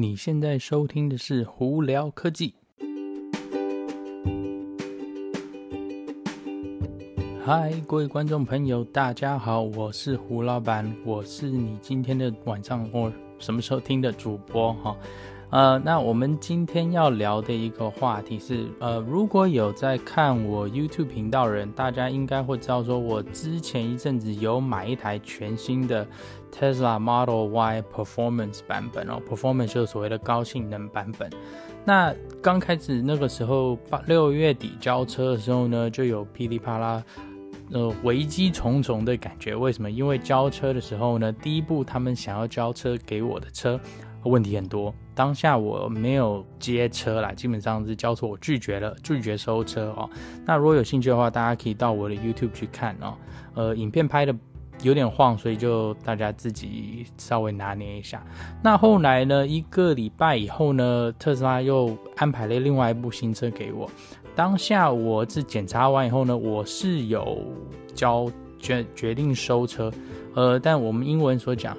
你现在收听的是胡聊科技。嗨，各位观众朋友，大家好，我是胡老板，我是你今天的晚上或什么时候听的主播哈。呃，那我们今天要聊的一个话题是，呃，如果有在看我 YouTube 频道的人，大家应该会知道，说我之前一阵子有买一台全新的 Tesla Model Y Performance 版本哦，Performance 就是所谓的高性能版本。那刚开始那个时候，八六月底交车的时候呢，就有噼里啪啦，呃，危机重重的感觉。为什么？因为交车的时候呢，第一步他们想要交车给我的车。问题很多，当下我没有接车啦，基本上是交错，我拒绝了，拒绝收车哦。那如果有兴趣的话，大家可以到我的 YouTube 去看哦。呃，影片拍的有点晃，所以就大家自己稍微拿捏一下。那后来呢，一个礼拜以后呢，特斯拉又安排了另外一部新车给我。当下我是检查完以后呢，我是有交决决定收车。呃，但我们英文所讲。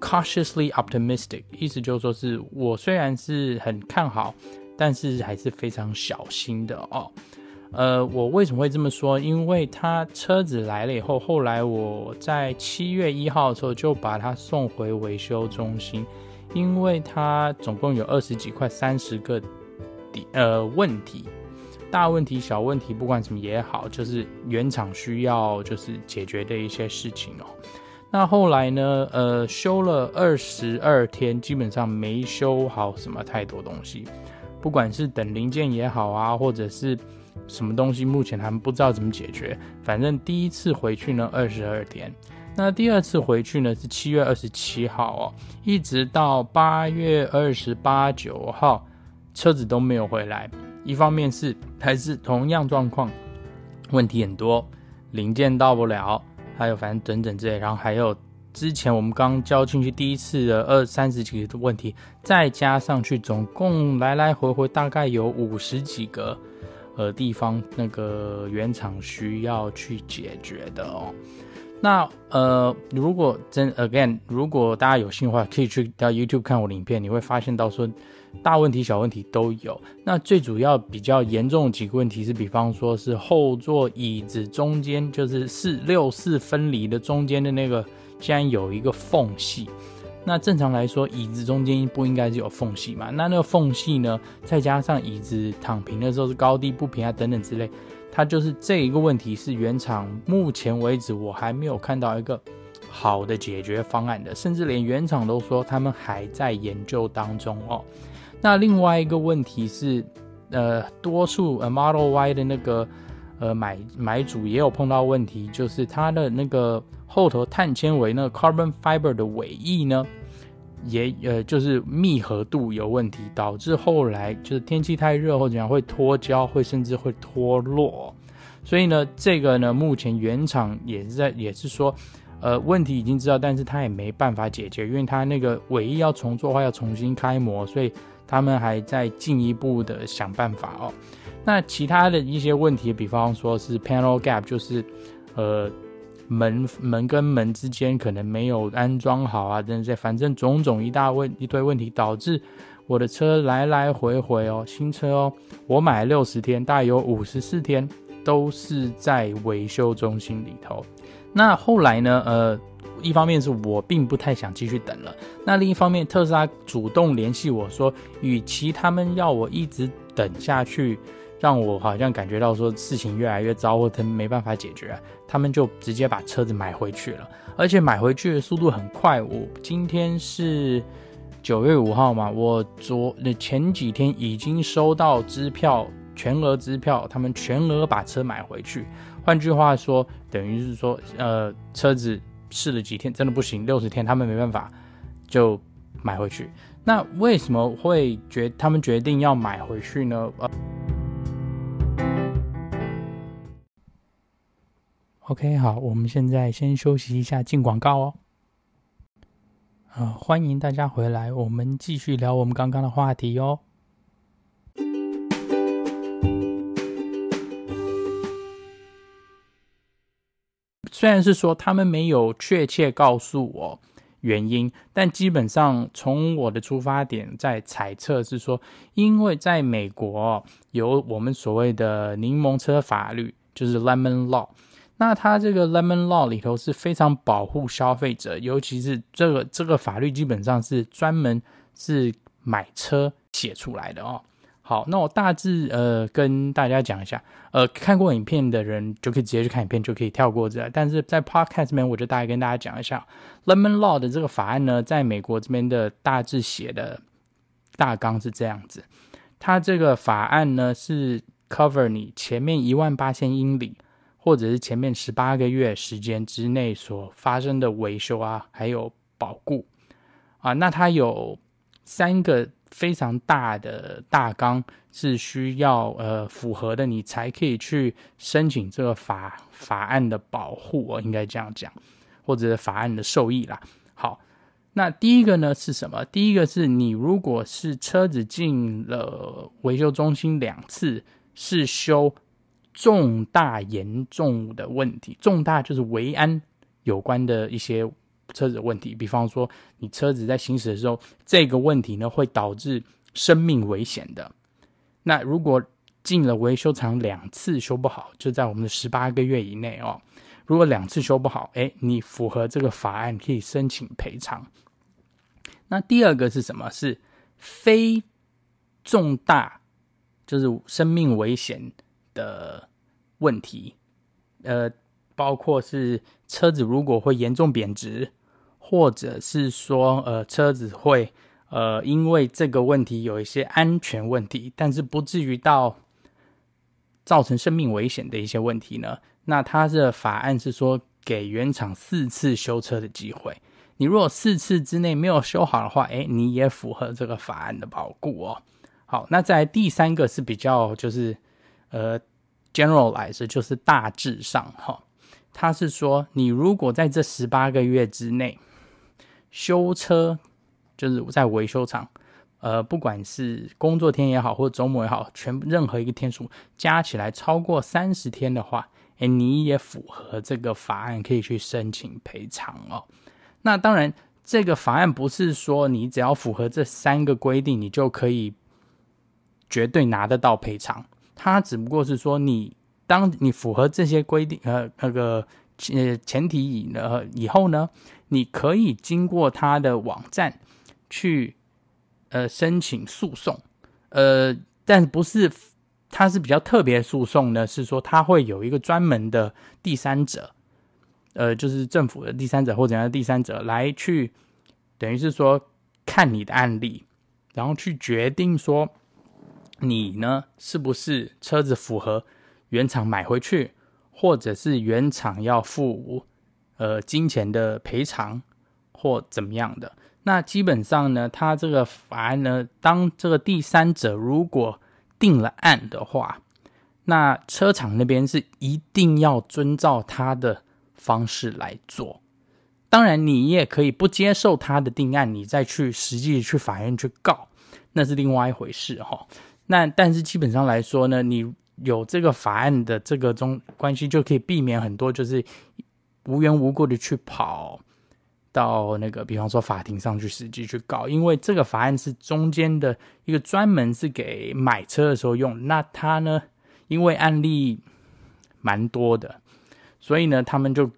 Cautiously optimistic，意思就是说是我虽然是很看好，但是还是非常小心的哦。呃，我为什么会这么说？因为他车子来了以后，后来我在七月一号的时候就把它送回维修中心，因为它总共有二十几块、三十个底呃问题，大问题、小问题，不管什么也好，就是原厂需要就是解决的一些事情哦。那后来呢？呃，修了二十二天，基本上没修好什么太多东西，不管是等零件也好啊，或者是什么东西，目前还不知道怎么解决。反正第一次回去呢，二十二天。那第二次回去呢，是七月二十七号哦，一直到八月二十八九号，车子都没有回来。一方面是还是同样状况，问题很多，零件到不了。还有反正等等之类，然后还有之前我们刚交进去第一次的二三十几个问题，再加上去，总共来来回回大概有五十几个呃地方，那个原厂需要去解决的哦。那呃，如果真 again，如果大家有兴趣的话，可以去到 YouTube 看我的影片，你会发现到说。大问题、小问题都有。那最主要比较严重的几个问题是，比方说是后座椅子中间，就是四六四分离的中间的那个，竟然有一个缝隙。那正常来说，椅子中间不应该是有缝隙嘛？那那个缝隙呢，再加上椅子躺平的时候是高低不平啊，等等之类，它就是这一个问题是原厂目前为止我还没有看到一个好的解决方案的，甚至连原厂都说他们还在研究当中哦。那另外一个问题是，呃，多数呃 Model Y 的那个呃买买主也有碰到问题，就是它的那个后头碳纤维那个 Carbon Fiber 的尾翼呢，也呃就是密合度有问题，导致后来就是天气太热或怎样会脱胶，会甚至会脱落。所以呢，这个呢，目前原厂也是在也是说，呃，问题已经知道，但是它也没办法解决，因为它那个尾翼要重做的话，要重新开模，所以。他们还在进一步的想办法哦。那其他的一些问题，比方说是 panel gap，就是呃门门跟门之间可能没有安装好啊，等等，反正种种一大问一堆问题，导致我的车来来回回哦，新车哦，我买六十天，大概有五十四天都是在维修中心里头。那后来呢？呃。一方面是我并不太想继续等了，那另一方面，特斯拉主动联系我说，与其他们要我一直等下去，让我好像感觉到说事情越来越糟，或者没办法解决，他们就直接把车子买回去了，而且买回去的速度很快。我今天是九月五号嘛，我昨前几天已经收到支票，全额支票，他们全额把车买回去。换句话说，等于是说，呃，车子。试了几天，真的不行，六十天他们没办法，就买回去。那为什么会决他们决定要买回去呢？，OK，好，我们现在先休息一下，进广告哦。呃，欢迎大家回来，我们继续聊我们刚刚的话题哦。虽然是说他们没有确切告诉我原因，但基本上从我的出发点在猜测是说，因为在美国有我们所谓的柠檬车法律，就是 Lemon Law，那它这个 Lemon Law 里头是非常保护消费者，尤其是这个这个法律基本上是专门是买车写出来的哦。好，那我大致呃跟大家讲一下，呃看过影片的人就可以直接去看影片，就可以跳过这。但是在 Podcast 这边，我就大概跟大家讲一下 Lemon Law 的这个法案呢，在美国这边的大致写的大纲是这样子。它这个法案呢是 cover 你前面一万八千英里，或者是前面十八个月时间之内所发生的维修啊，还有保固啊。那它有三个。非常大的大纲是需要呃符合的，你才可以去申请这个法法案的保护，我应该这样讲，或者是法案的受益啦。好，那第一个呢是什么？第一个是你如果是车子进了维修中心两次，是修重大严重的问题，重大就是维安有关的一些。车子的问题，比方说你车子在行驶的时候，这个问题呢会导致生命危险的。那如果进了维修厂两次修不好，就在我们的十八个月以内哦。如果两次修不好，诶，你符合这个法案可以申请赔偿。那第二个是什么？是非重大，就是生命危险的问题，呃。包括是车子如果会严重贬值，或者是说呃车子会呃因为这个问题有一些安全问题，但是不至于到造成生命危险的一些问题呢，那它的法案是说给原厂四次修车的机会。你如果四次之内没有修好的话，诶，你也符合这个法案的保护哦。好，那在第三个是比较就是呃 generalize 就是大致上哈。他是说，你如果在这十八个月之内修车，就是在维修厂，呃，不管是工作天也好，或者周末也好，全任何一个天数加起来超过三十天的话，诶，你也符合这个法案，可以去申请赔偿哦。那当然，这个法案不是说你只要符合这三个规定，你就可以绝对拿得到赔偿。它只不过是说你。当你符合这些规定，呃，那个呃前提以呢以后呢，你可以经过他的网站去呃申请诉讼，呃，但不是，他是比较特别诉讼呢，是说他会有一个专门的第三者，呃，就是政府的第三者或怎样的第三者来去，等于是说看你的案例，然后去决定说你呢是不是车子符合。原厂买回去，或者是原厂要付呃金钱的赔偿或怎么样的，那基本上呢，他这个法案呢，当这个第三者如果定了案的话，那车厂那边是一定要遵照他的方式来做。当然，你也可以不接受他的定案，你再去实际去法院去告，那是另外一回事哈。那但是基本上来说呢，你。有这个法案的这个中关系，就可以避免很多就是无缘无故的去跑到那个，比方说法庭上去实际去告，因为这个法案是中间的一个专门是给买车的时候用。那他呢，因为案例蛮多的，所以呢，他们就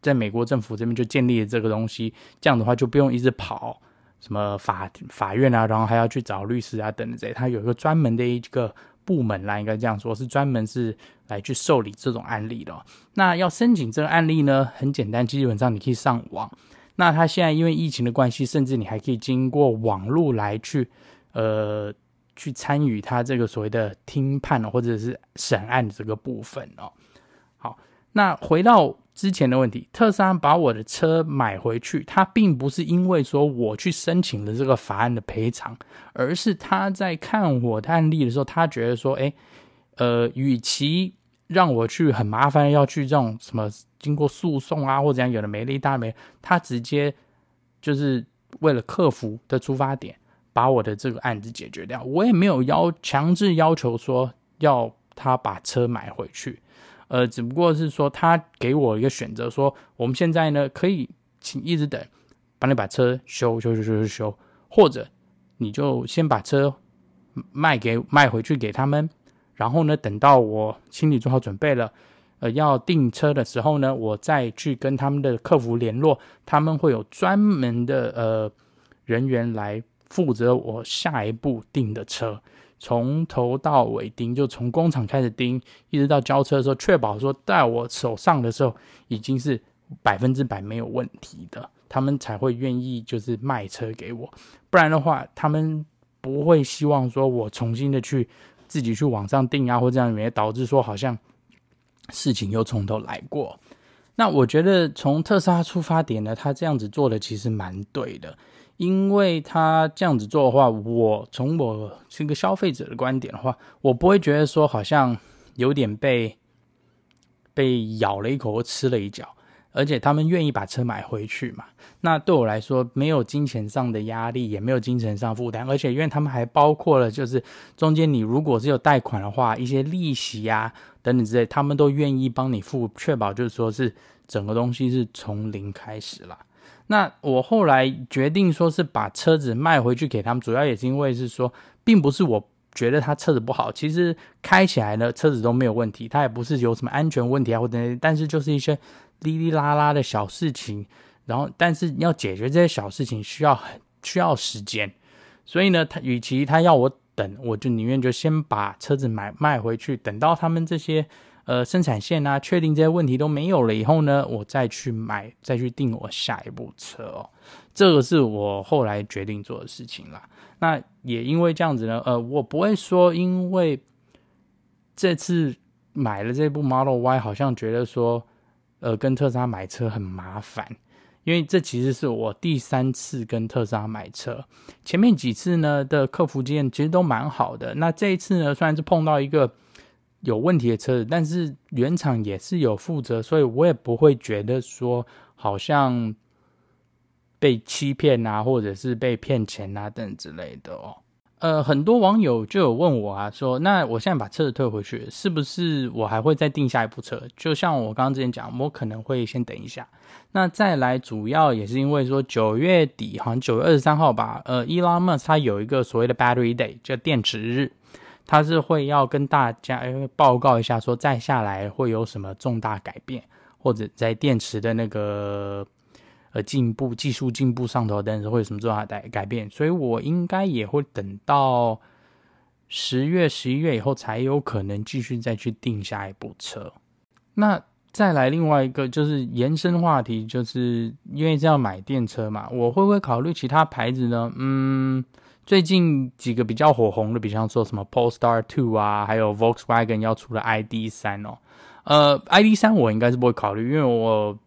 在美国政府这边就建立了这个东西，这样的话就不用一直跑什么法法院啊，然后还要去找律师啊等等这些，他有一个专门的一个。部门啦，应该这样说，是专门是来去受理这种案例的。那要申请这个案例呢，很简单，基本上你可以上网。那他现在因为疫情的关系，甚至你还可以经过网络来去，呃，去参与他这个所谓的听判或者是审案这个部分哦。好，那回到。之前的问题，特斯拉把我的车买回去，他并不是因为说我去申请了这个法案的赔偿，而是他在看我的案例的时候，他觉得说，哎，呃，与其让我去很麻烦要去这种什么经过诉讼啊，或者这样有的没的一大没，他直接就是为了客服的出发点，把我的这个案子解决掉。我也没有要强制要求说要他把车买回去。呃，只不过是说他给我一个选择，说我们现在呢可以请一直等，帮你把车修修修修修修，或者你就先把车卖给卖回去给他们，然后呢，等到我心里做好准备了，呃，要订车的时候呢，我再去跟他们的客服联络，他们会有专门的呃人员来负责我下一步订的车。从头到尾盯，就从工厂开始盯，一直到交车的时候，确保说在我手上的时候已经是百分之百没有问题的，他们才会愿意就是卖车给我。不然的话，他们不会希望说我重新的去自己去网上订啊，或这样也导致说好像事情又从头来过。那我觉得从特斯拉出发点呢，他这样子做的其实蛮对的。因为他这样子做的话，我从我是一个消费者的观点的话，我不会觉得说好像有点被被咬了一口或吃了一脚，而且他们愿意把车买回去嘛，那对我来说没有金钱上的压力，也没有精神上负担，而且因为他们还包括了就是中间你如果是有贷款的话，一些利息啊等等之类，他们都愿意帮你付，确保就是说是整个东西是从零开始啦。那我后来决定说是把车子卖回去给他们，主要也是因为是说，并不是我觉得他车子不好，其实开起来呢车子都没有问题，它也不是有什么安全问题啊或者，但是就是一些哩哩啦啦的小事情，然后但是要解决这些小事情需要很需要时间，所以呢，他与其他要我等，我就宁愿就先把车子买卖回去，等到他们这些。呃，生产线啊，确定这些问题都没有了以后呢，我再去买，再去订我下一部车哦。这个是我后来决定做的事情啦。那也因为这样子呢，呃，我不会说因为这次买了这部 Model Y，好像觉得说，呃，跟特斯拉买车很麻烦，因为这其实是我第三次跟特斯拉买车，前面几次呢的客服经验其实都蛮好的。那这一次呢，虽然是碰到一个。有问题的车子，但是原厂也是有负责，所以我也不会觉得说好像被欺骗啊，或者是被骗钱啊等之类的哦。呃，很多网友就有问我啊，说那我现在把车子退回去，是不是我还会再订下一部车？就像我刚刚之前讲，我可能会先等一下。那再来，主要也是因为说九月底，好像九月二十三号吧，呃，Elon Musk 他有一个所谓的 Battery Day，叫电池日。他是会要跟大家报告一下，说再下来会有什么重大改变，或者在电池的那个呃进步、技术进步上头，但是会有什么重大改改变。所以我应该也会等到十月、十一月以后，才有可能继续再去订下一部车。那再来另外一个就是延伸话题，就是因为是要买电车嘛，我会不会考虑其他牌子呢？嗯。最近几个比较火红的，比方说什么 Polestar 2啊，还有 Volkswagen 要出的 ID.3 哦，呃，ID.3 我应该是不会考虑，因为我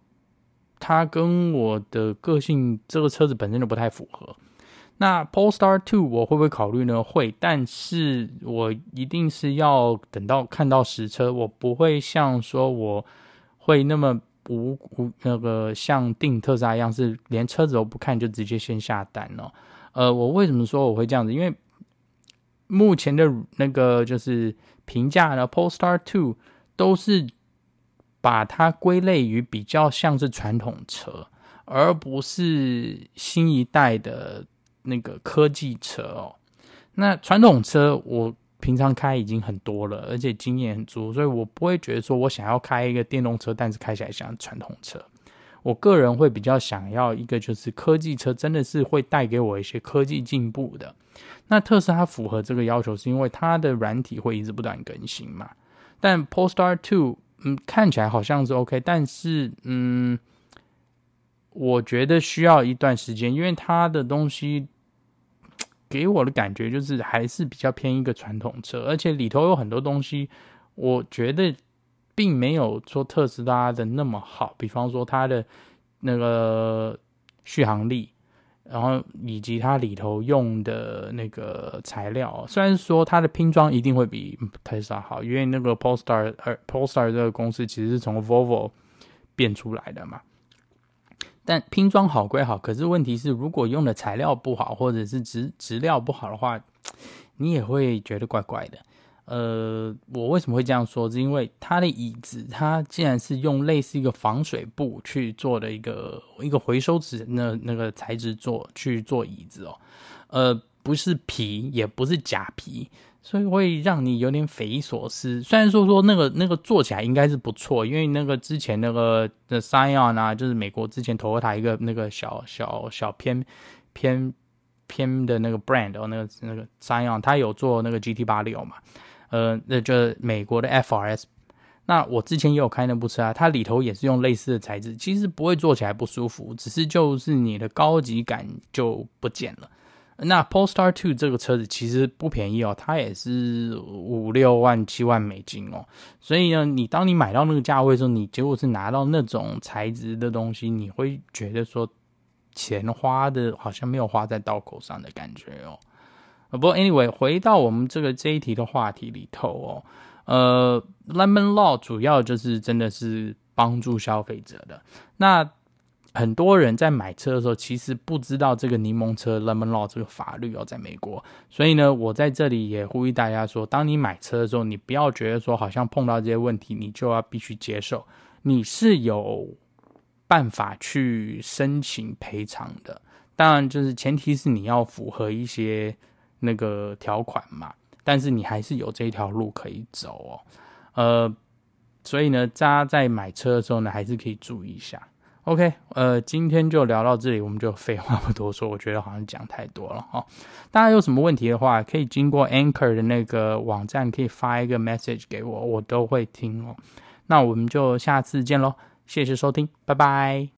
它跟我的个性这个车子本身就不太符合。那 Polestar 2我会不会考虑呢？会，但是我一定是要等到看到实车，我不会像说我会那么无无那个像订特斯拉一样，是连车子都不看就直接先下单哦。呃，我为什么说我会这样子？因为目前的那个就是评价呢，Polestar Two 都是把它归类于比较像是传统车，而不是新一代的那个科技车哦。那传统车我平常开已经很多了，而且经验很足，所以我不会觉得说我想要开一个电动车，但是开起来像传统车。我个人会比较想要一个就是科技车，真的是会带给我一些科技进步的。那特斯拉符合这个要求，是因为它的软体会一直不断更新嘛。但 Polestar Two，嗯，看起来好像是 OK，但是嗯，我觉得需要一段时间，因为它的东西给我的感觉就是还是比较偏一个传统车，而且里头有很多东西，我觉得。并没有说特斯拉的那么好，比方说它的那个续航力，然后以及它里头用的那个材料，虽然说它的拼装一定会比特斯拉好，因为那个 Polestar 呃 Polestar 这个公司其实是从 Volvo 变出来的嘛，但拼装好归好，可是问题是如果用的材料不好，或者是质质料不好的话，你也会觉得怪怪的。呃，我为什么会这样说？是因为它的椅子，它竟然是用类似一个防水布去做的一个一个回收纸那那个材质做去做椅子哦，呃，不是皮，也不是假皮，所以会让你有点匪夷所思。虽然说说那个那个做起来应该是不错，因为那个之前那个的 Scion 啊，就是美国之前投过他一个那个小小小偏偏偏的那个 brand 哦，那个那个 Scion，它有做那个 GT 八六嘛。呃，那就美国的 FRS。那我之前也有开那部车啊，它里头也是用类似的材质，其实不会坐起来不舒服，只是就是你的高级感就不见了。那 Polestar Two 这个车子其实不便宜哦，它也是五六万、七万美金哦。所以呢，你当你买到那个价位的时候，你结果是拿到那种材质的东西，你会觉得说钱花的好像没有花在刀口上的感觉哦。不过，anyway，回到我们这个这一题的话题里头哦，呃，Lemon Law 主要就是真的是帮助消费者的。那很多人在买车的时候，其实不知道这个柠檬车 Lemon Law 这个法律哦，在美国。所以呢，我在这里也呼吁大家说，当你买车的时候，你不要觉得说好像碰到这些问题，你就要必须接受，你是有办法去申请赔偿的。当然，就是前提是你要符合一些。那个条款嘛，但是你还是有这一条路可以走哦，呃，所以呢，大家在买车的时候呢，还是可以注意一下。OK，呃，今天就聊到这里，我们就废话不多说，我觉得好像讲太多了哈、大家有什么问题的话，可以经过 Anchor 的那个网站，可以发一个 message 给我，我都会听哦。那我们就下次见喽，谢谢收听，拜拜。